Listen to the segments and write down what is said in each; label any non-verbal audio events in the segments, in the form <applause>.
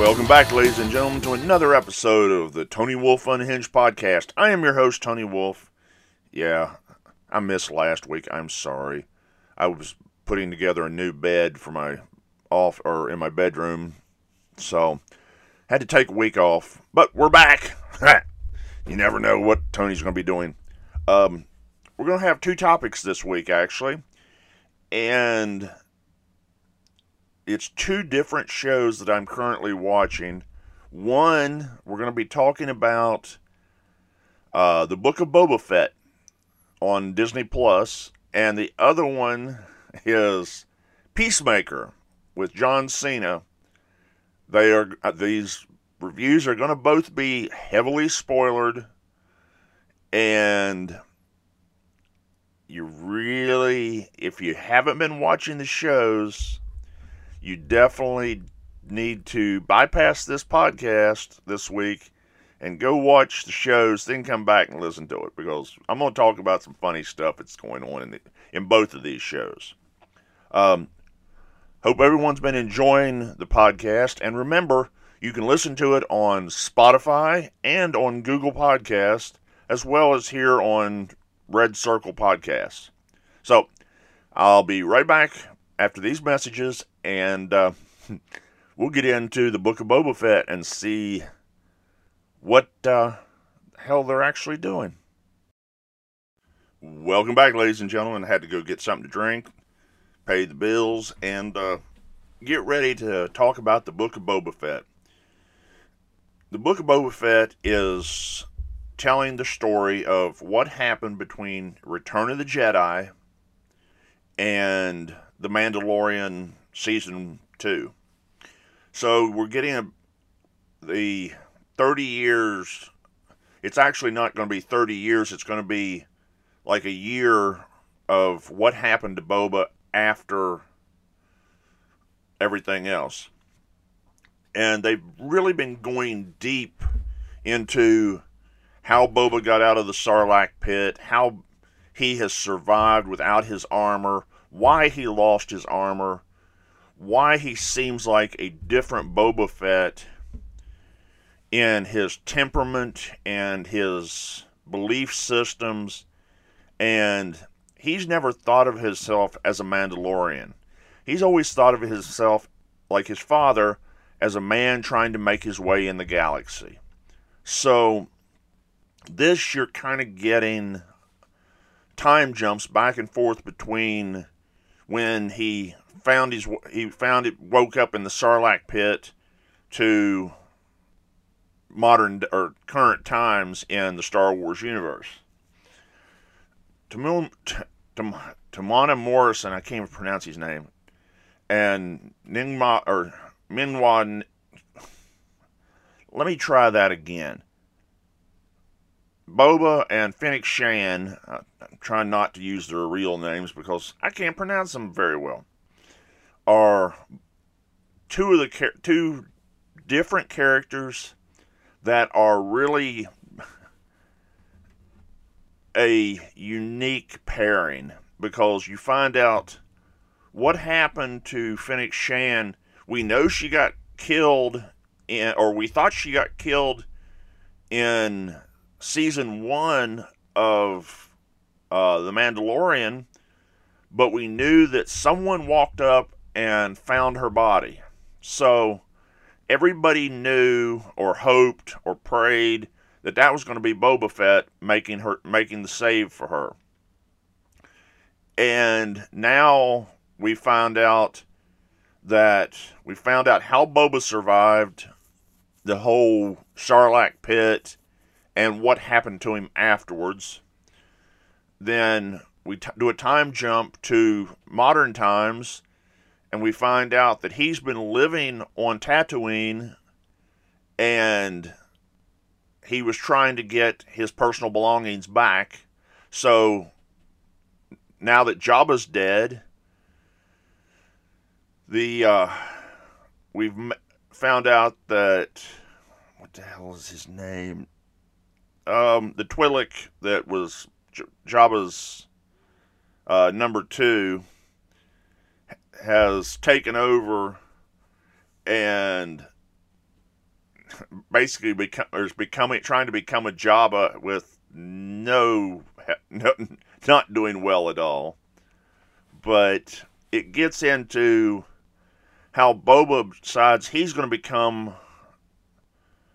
Welcome back, ladies and gentlemen, to another episode of the Tony Wolfe Unhinged podcast. I am your host, Tony Wolfe. Yeah, I missed last week. I'm sorry. I was putting together a new bed for my off or in my bedroom, so had to take a week off. But we're back. <laughs> you never know what Tony's going to be doing. Um, we're going to have two topics this week, actually, and it's two different shows that I'm currently watching. One, we're going to be talking about uh, the Book of Boba Fett on Disney Plus, and the other one is Peacemaker with John Cena. They are uh, these reviews are going to both be heavily spoiled, and you really, if you haven't been watching the shows, you definitely need to bypass this podcast this week and go watch the shows, then come back and listen to it because I'm going to talk about some funny stuff that's going on in the, in both of these shows. Um, hope everyone's been enjoying the podcast, and remember, you can listen to it on Spotify and on Google Podcast, as well as here on Red Circle Podcasts. So I'll be right back after these messages, and uh, <laughs> we'll get into the Book of Boba Fett and see what uh, hell they're actually doing. Welcome back, ladies and gentlemen. I had to go get something to drink, pay the bills, and uh, get ready to talk about the Book of Boba Fett. The Book of Boba Fett is telling the story of what happened between Return of the Jedi and The Mandalorian season 2. So we're getting a, the 30 years. It's actually not going to be 30 years, it's going to be like a year of what happened to Boba after everything else. And they've really been going deep into how Boba got out of the Sarlacc pit, how he has survived without his armor, why he lost his armor, why he seems like a different Boba Fett in his temperament and his belief systems, and he's never thought of himself as a Mandalorian. He's always thought of himself, like his father, as a man trying to make his way in the galaxy. So, this you're kind of getting time jumps back and forth between when he found his he found it woke up in the Sarlacc pit to modern or current times in the Star Wars universe. Tamana Morrison, I can't even pronounce his name, and Ningma or Minwa. Let me try that again. Boba and Fennec Shand, I'm trying not to use their real names because I can't pronounce them very well, are two of the two different characters that are really a unique pairing because you find out what happened to Fennec Shand. We know she got killed in, or we thought she got killed in season one of uh, The Mandalorian, but we knew that someone walked up and found her body. So everybody knew or hoped or prayed that that was going to be Boba Fett making her making the save for her. And now we find out that we found out how Boba survived the whole Sarlacc pit and what happened to him afterwards. Then we t- do a time jump to modern times and we find out that he's been living on Tatooine and he was trying to get his personal belongings back. So now that Jabba's dead, the uh, we've found out that what the hell is his name? Um, the Twi'lek that was J- Jabba's uh, number two has taken over and basically become is becoming trying to become a Jabba with no, no <laughs> not doing well at all. But it gets into how Boba decides he's going to become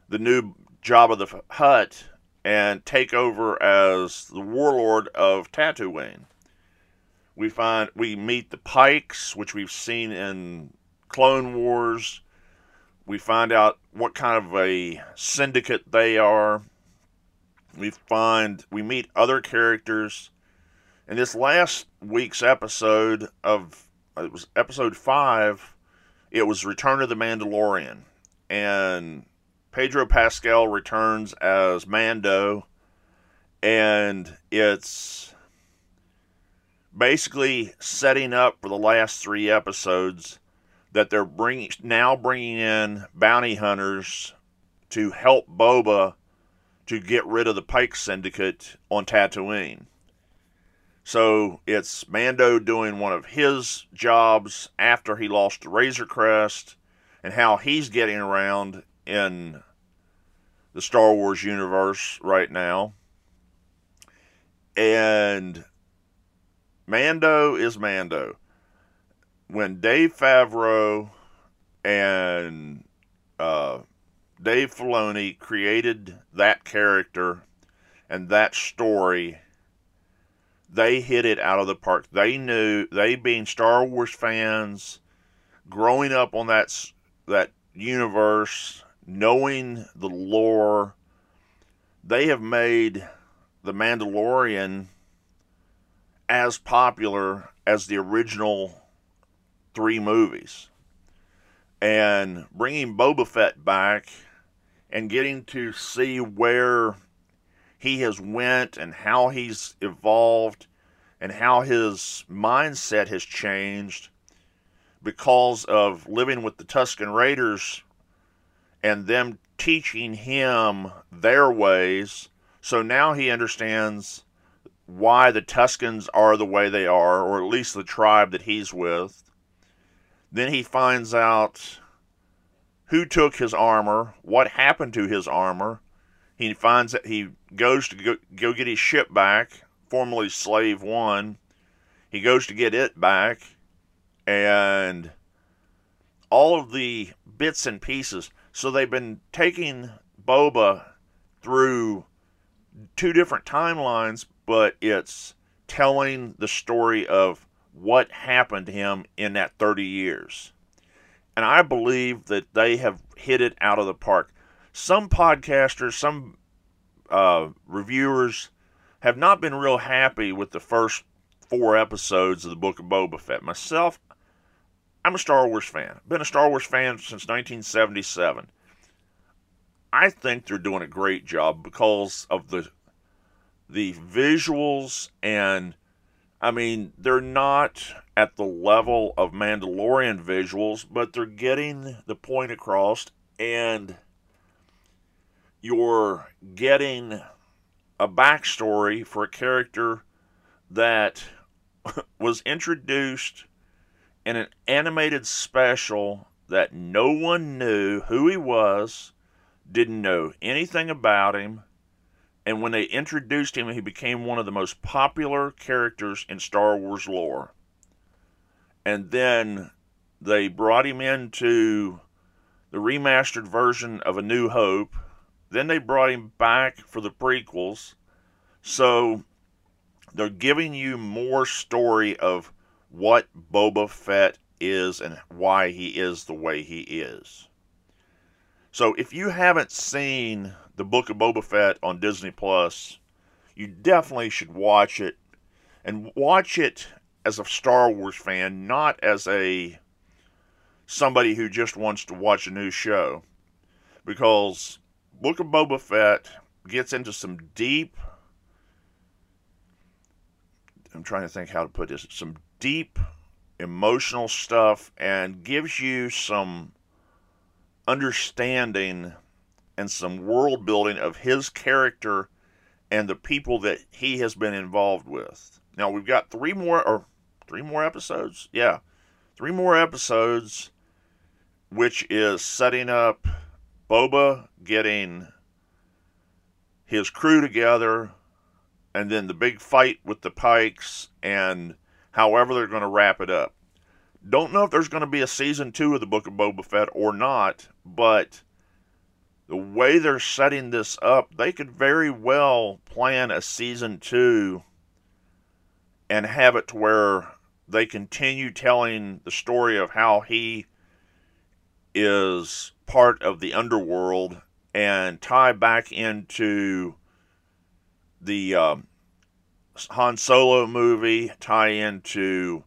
the new Jabba the Hutt and take over as the warlord of Tatooine. We find we meet the Pikes, which we've seen in Clone Wars. We find out what kind of a syndicate they are. We find we meet other characters. In this last week's episode of it was episode five, it was Return of the Mandalorian, and Pedro Pascal returns as Mando, and it's basically setting up for the last three episodes that they're bringing now bringing in bounty hunters to help Boba to get rid of the Pike Syndicate on Tatooine. So it's Mando doing one of his jobs after he lost the Razor Crest and how he's getting around in the Star Wars universe right now. And Mando is Mando. When Dave Favreau and uh, Dave Filoni created that character and that story, they hit it out of the park. They knew they being Star Wars fans, growing up on that that universe, knowing the lore, they have made the Mandalorian as popular as the original three movies. And bringing Boba Fett back and getting to see where he has went and how he's evolved and how his mindset has changed because of living with the Tusken Raiders and them teaching him their ways. So now he understands why the Tuskens are the way they are, or at least the tribe that he's with. Then he finds out who took his armor, what happened to his armor. He finds that he goes to go, go get his ship back, formerly Slave One. He goes to get it back, and all of the bits and pieces. So they've been taking Boba through two different timelines, but it's telling the story of what happened to him in that 30 years. And I believe that they have hit it out of the park. Some podcasters, some uh, reviewers have not been real happy with the first four episodes of the Book of Boba Fett. Myself, I'm a Star Wars fan. Been a Star Wars fan since 1977. I think they're doing a great job because of the the visuals and I mean, they're not at the level of Mandalorian visuals, but they're getting the point across and you're getting a backstory for a character that <laughs> was introduced in an animated special that no one knew who he was, didn't know anything about him, and when they introduced him, he became one of the most popular characters in Star Wars lore. And then they brought him into the remastered version of A New Hope. Then they brought him back for the prequels. So they're giving you more story of what Boba Fett is and why he is the way he is. So if you haven't seen the Book of Boba Fett on Disney Plus, you definitely should watch it and watch it as a Star Wars fan, not as a somebody who just wants to watch a new show. Because Book of Boba Fett gets into some deep I'm trying to think how to put this, some deep emotional stuff and gives you some understanding and some world building of his character and the people that he has been involved with. Now we've got three more or three more episodes. Yeah. Three more episodes which is setting up Boba getting his crew together, and then the big fight with the Pikes, and however they're going to wrap it up. Don't know if there's going to be a season two of the Book of Boba Fett or not, but the way they're setting this up, they could very well plan a season two and have it to where they continue telling the story of how he is part of the underworld and tie back into the um, Han Solo movie, tie into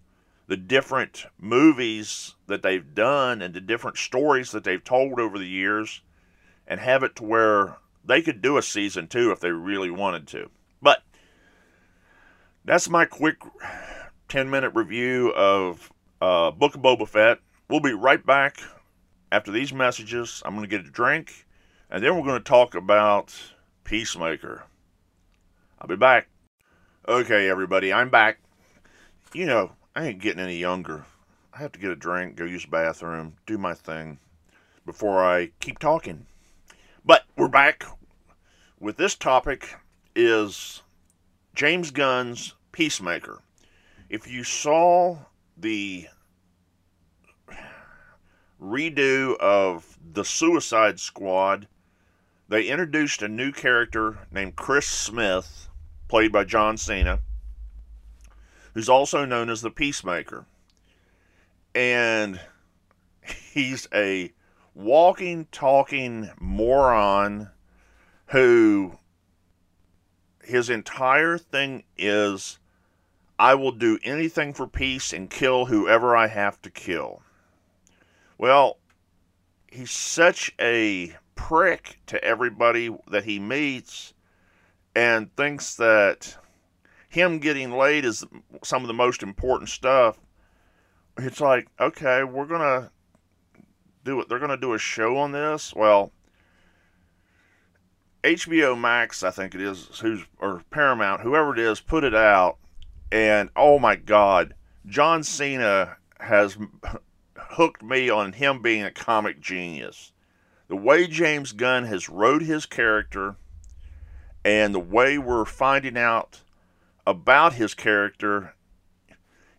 the different movies that they've done and the different stories that they've told over the years and have it to where they could do a season two if they really wanted to. But that's my quick 10 minute review of uh, Book of Boba Fett. We'll be right back after these messages. I'm going to get a drink and then we're going to talk about Peacemaker. I'll be back. Okay, everybody, I'm back. You know, I ain't getting any younger. I have to get a drink, go use the bathroom, do my thing before I keep talking. But we're back with this topic is James Gunn's Peacemaker. If you saw the redo of the Suicide Squad, they introduced a new character named Chris Smith, played by John Cena who's also known as the Peacemaker. And he's a walking, talking moron who his entire thing is I will do anything for peace and kill whoever I have to kill. Well, he's such a prick to everybody that he meets and thinks that him getting laid is some of the most important stuff. It's like, okay, we're gonna do it. They're gonna do a show on this. Well, HBO Max, I think it is, who's or Paramount, whoever it is, put it out, and oh my God, John Cena has <laughs> hooked me on him being a comic genius. The way James Gunn has wrote his character, and the way we're finding out about his character,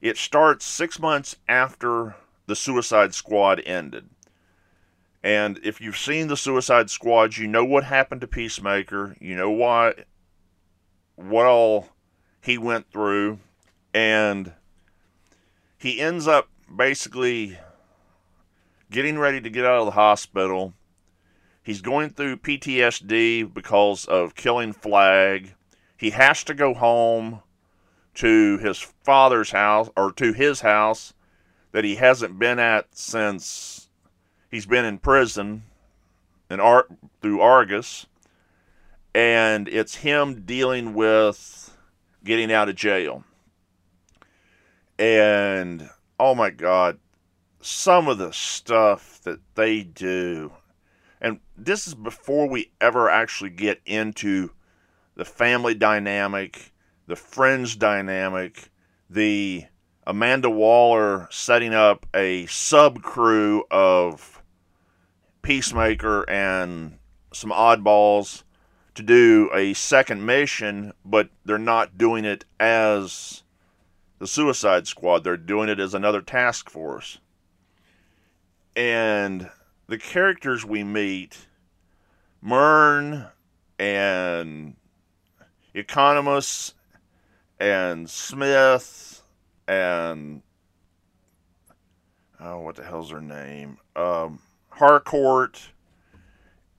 it starts six months after the Suicide Squad ended. And if you've seen the Suicide Squad, you know what happened to Peacemaker. You know why, what all he went through. And he ends up basically getting ready to get out of the hospital. He's going through PTSD because of killing Flag he has to go home to his father's house or to his house that he hasn't been at since he's been in prison in Ar- through Argus and it's him dealing with getting out of jail. And oh my god, some of the stuff that they do. And this is before we ever actually get into the family dynamic, the friends dynamic, the Amanda Waller setting up a sub crew of Peacemaker and some oddballs to do a second mission, but they're not doing it as the Suicide Squad. They're doing it as another task force. And the characters we meet, Murn and Economos and Smith and oh, what the hell's her name? Um, Harcourt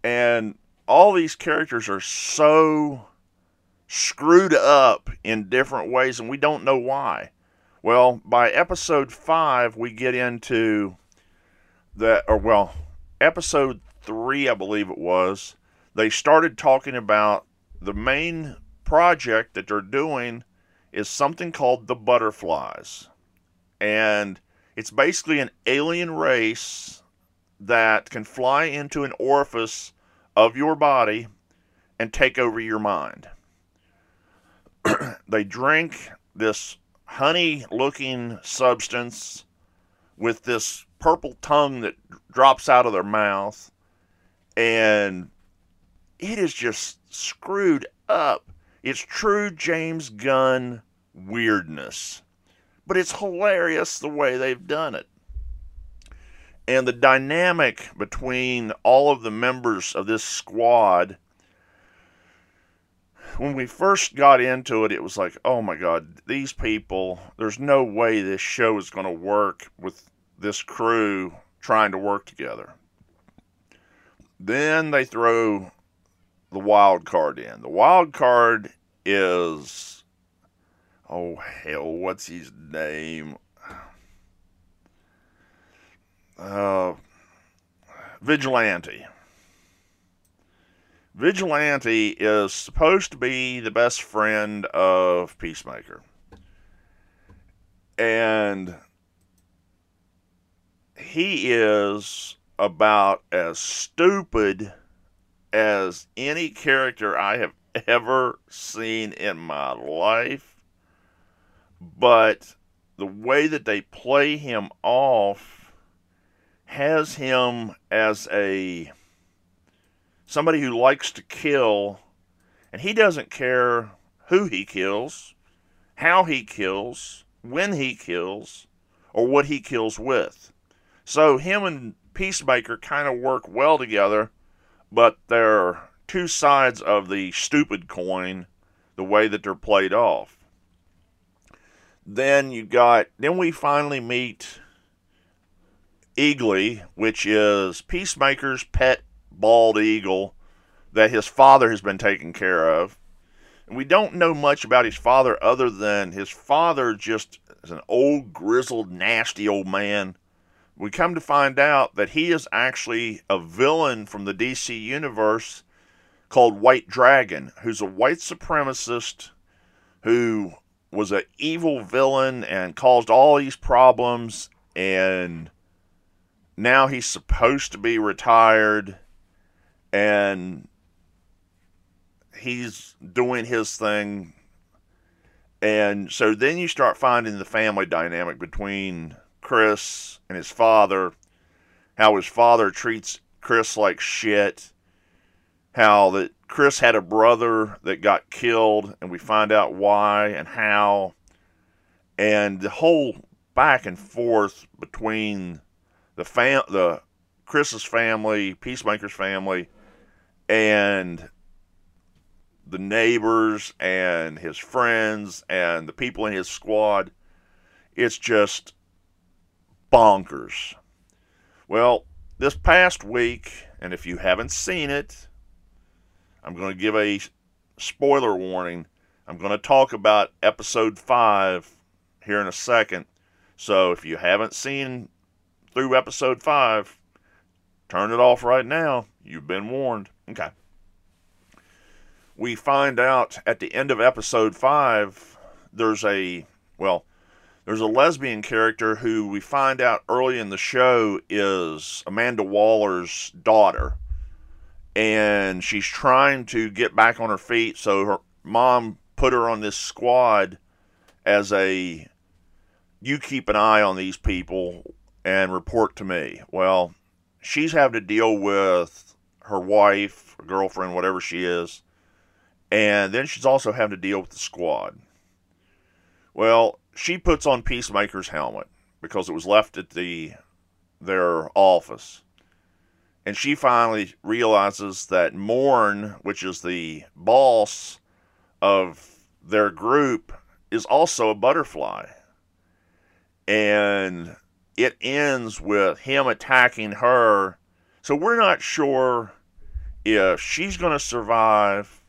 and all these characters are so screwed up in different ways, and we don't know why. Well, by episode five, we get into that, or well, episode three, I believe it was. They started talking about the main project that they're doing is something called the butterflies. And it's basically an alien race that can fly into an orifice of your body and take over your mind. <clears throat> they drink this honey looking substance with this purple tongue that drops out of their mouth and it is just screwed up. It's true James Gunn weirdness, but it's hilarious the way they've done it. And the dynamic between all of the members of this squad when we first got into it, it was like, oh my God, these people, there's no way this show is going to work with this crew trying to work together. Then they throw the wild card in. The wild card is, oh hell, what's his name? Uh, Vigilante. Vigilante is supposed to be the best friend of Peacemaker. And he is about as stupid as any character I have ever seen in my life. But the way that they play him off has him as a somebody who likes to kill, and he doesn't care who he kills, how he kills, when he kills, or what he kills with. So him and Peacemaker kind of work well together, but they're two sides of the stupid coin, the way that they're played off. Then you got, then we finally meet Eagly, which is Peacemaker's pet bald eagle that his father has been taking care of. And we don't know much about his father other than his father just is an old, grizzled, nasty old man. We come to find out that he is actually a villain from the DC universe called White Dragon, who's a white supremacist who was an evil villain and caused all these problems and now he's supposed to be retired and he's doing his thing. And so then you start finding the family dynamic between Chris and his father, how his father treats Chris like shit, how that Chris had a brother that got killed, and we find out why and how, and the whole back and forth between the fam the Chris's family, Peacemaker's family, and the neighbors and his friends and the people in his squad. It's just bonkers. Well, this past week, and if you haven't seen it, I'm going to give a spoiler warning. I'm going to talk about episode 5 here in a second. So if you haven't seen through episode 5, turn it off right now. You've been warned. Okay. We find out at the end of episode five, there's a, well, there's a lesbian character who we find out early in the show is Amanda Waller's daughter. And she's trying to get back on her feet, so her mom put her on this squad as a you keep an eye on these people and report to me. Well, she's having to deal with her wife, or girlfriend, whatever she is, and then she's also having to deal with the squad. Well, she puts on Peacemaker's helmet because it was left at the their office. And she finally realizes that Murn, which is the boss of their group, is also a butterfly. And it ends with him attacking her. So we're not sure if she's going to survive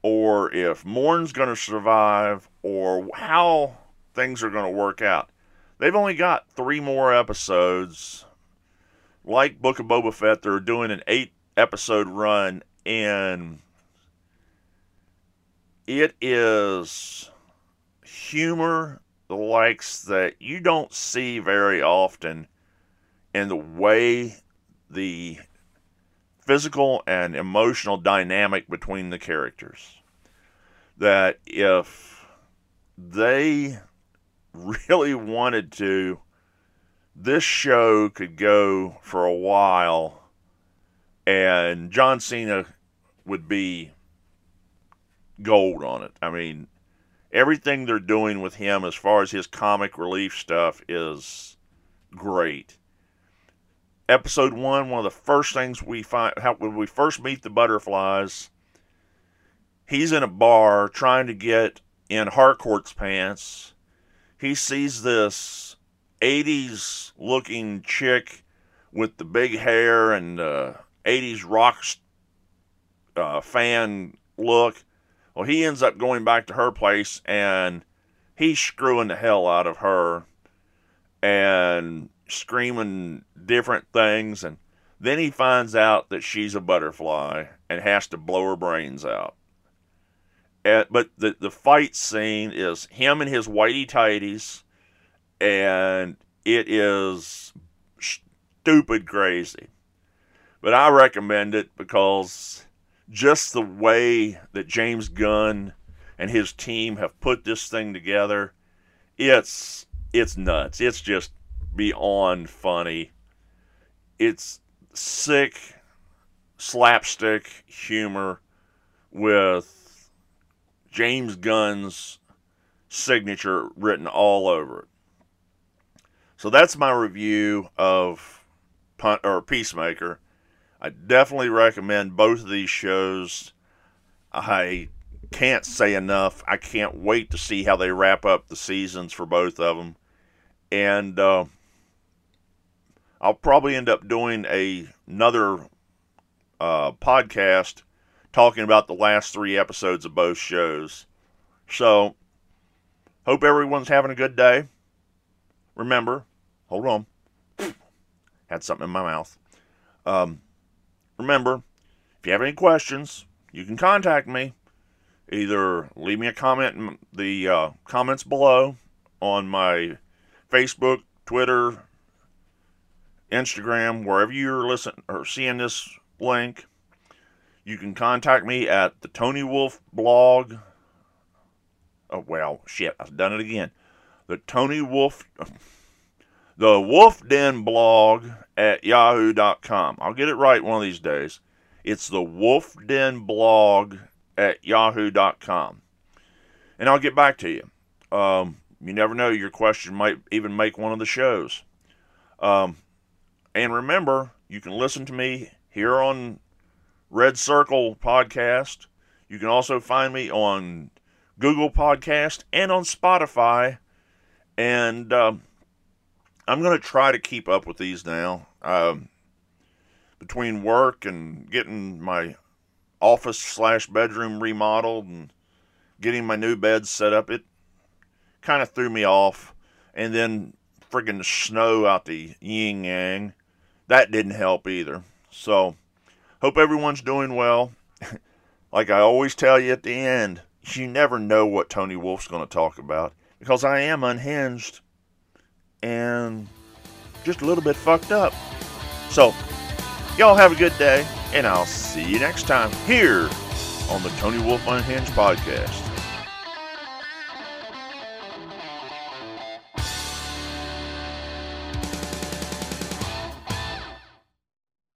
or if Murn's going to survive or how things are going to work out. They've only got three more episodes. Like Book of Boba Fett, they're doing an eight episode run, and it is humor the likes that you don't see very often in the way the physical and emotional dynamic between the characters. That if they really wanted to, this show could go for a while and John Cena would be gold on it. I mean, everything they're doing with him as far as his comic relief stuff is great. Episode one, one of the first things we find how, when we first meet the butterflies, he's in a bar trying to get in Harcourt's pants. He sees this 80s looking chick with the big hair and uh, 80s rock uh, fan look well, he ends up going back to her place and he's screwing the hell out of her and screaming different things. And then he finds out that she's a butterfly and has to blow her brains out. And, but the, the fight scene is him and his whitey tighties, and it is stupid crazy. But I recommend it because just the way that James Gunn and his team have put this thing together, it's it's nuts. It's just beyond funny. It's sick slapstick humor with James Gunn's signature written all over it. So that's my review of Punt or Peacemaker. I definitely recommend both of these shows. I can't say enough. I can't wait to see how they wrap up the seasons for both of them. And uh, I'll probably end up doing a, another uh, podcast talking about the last three episodes of both shows. So, hope everyone's having a good day. Remember, hold on. <sniffs> Had something in my mouth. Um, Remember, if you have any questions, you can contact me. Either leave me a comment in the uh, comments below on my Facebook, Twitter, Instagram, wherever you're listening or seeing this link. You can contact me at the Tony Wolfe blog. Oh well, shit, I've done it again. The Tony Wolfe, <laughs> the Wolfe Den blog at yahoo.com. I'll get it right one of these days. It's the Wolfe Den blog at yahoo.com. And I'll get back to you. Um, you never know, your question might even make one of the shows. Um, and remember, you can listen to me here on Red Circle Podcast. You can also find me on Google Podcast and on Spotify. And. Um, I'm going to try to keep up with these now. Um, between work and getting my office slash bedroom remodeled and getting my new bed set up, it kind of threw me off. And then friggin' snow out the yin yang, that didn't help either. So, hope everyone's doing well. <laughs> like I always tell you at the end, you never know what Tony Wolfe's going to talk about because I am unhinged and just a little bit fucked up. So, y'all have a good day, and I'll see you next time here on the Tony Wolfe Unhinged podcast.